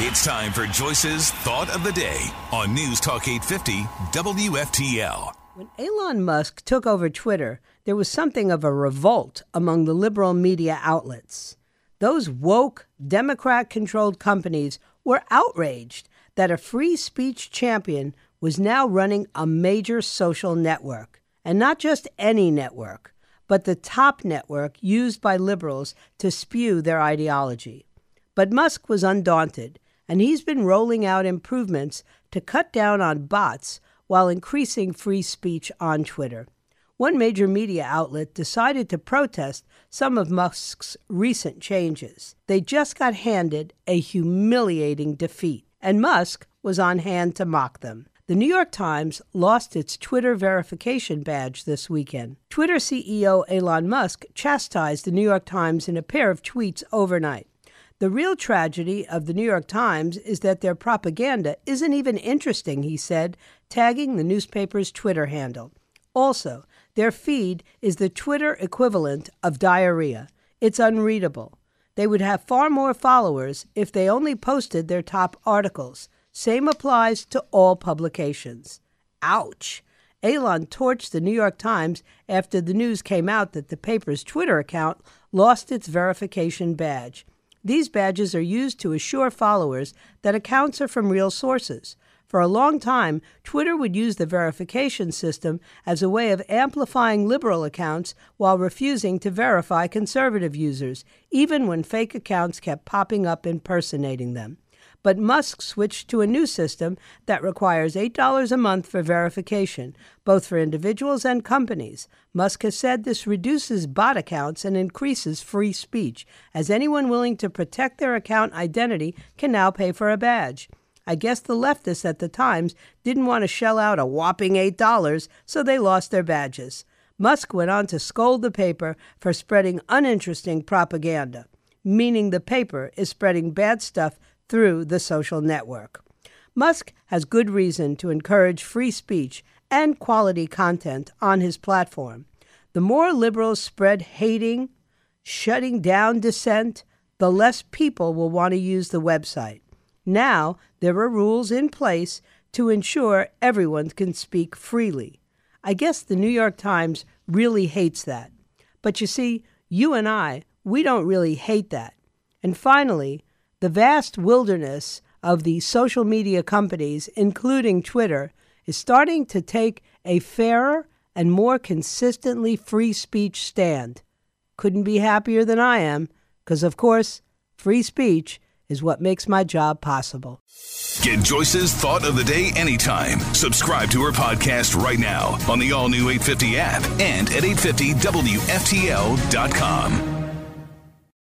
It's time for Joyce's Thought of the Day on News Talk 850 WFTL. When Elon Musk took over Twitter, there was something of a revolt among the liberal media outlets. Those woke, Democrat controlled companies were outraged that a free speech champion was now running a major social network. And not just any network, but the top network used by liberals to spew their ideology. But Musk was undaunted, and he's been rolling out improvements to cut down on bots while increasing free speech on Twitter. One major media outlet decided to protest some of Musk's recent changes. They just got handed a humiliating defeat, and Musk was on hand to mock them. The New York Times lost its Twitter verification badge this weekend. Twitter CEO Elon Musk chastised the New York Times in a pair of tweets overnight. The real tragedy of the New York Times is that their propaganda isn't even interesting, he said, tagging the newspaper's Twitter handle. Also, their feed is the Twitter equivalent of diarrhea. It's unreadable. They would have far more followers if they only posted their top articles. Same applies to all publications. Ouch! Elon torched the New York Times after the news came out that the paper's Twitter account lost its verification badge. These badges are used to assure followers that accounts are from real sources. For a long time, Twitter would use the verification system as a way of amplifying liberal accounts while refusing to verify conservative users, even when fake accounts kept popping up impersonating them. But Musk switched to a new system that requires $8 a month for verification, both for individuals and companies. Musk has said this reduces bot accounts and increases free speech, as anyone willing to protect their account identity can now pay for a badge. I guess the leftists at the Times didn't want to shell out a whopping $8, so they lost their badges. Musk went on to scold the paper for spreading uninteresting propaganda, meaning the paper is spreading bad stuff through the social network. Musk has good reason to encourage free speech and quality content on his platform. The more liberals spread hating, shutting down dissent, the less people will want to use the website. Now, there are rules in place to ensure everyone can speak freely. I guess the New York Times really hates that. But you see, you and I, we don't really hate that. And finally, the vast wilderness of the social media companies, including Twitter, is starting to take a fairer and more consistently free speech stand. Couldn't be happier than I am, because, of course, free speech is what makes my job possible. Get Joyce's Thought of the Day anytime. Subscribe to her podcast right now on the all new 850 app and at 850WFTL.com.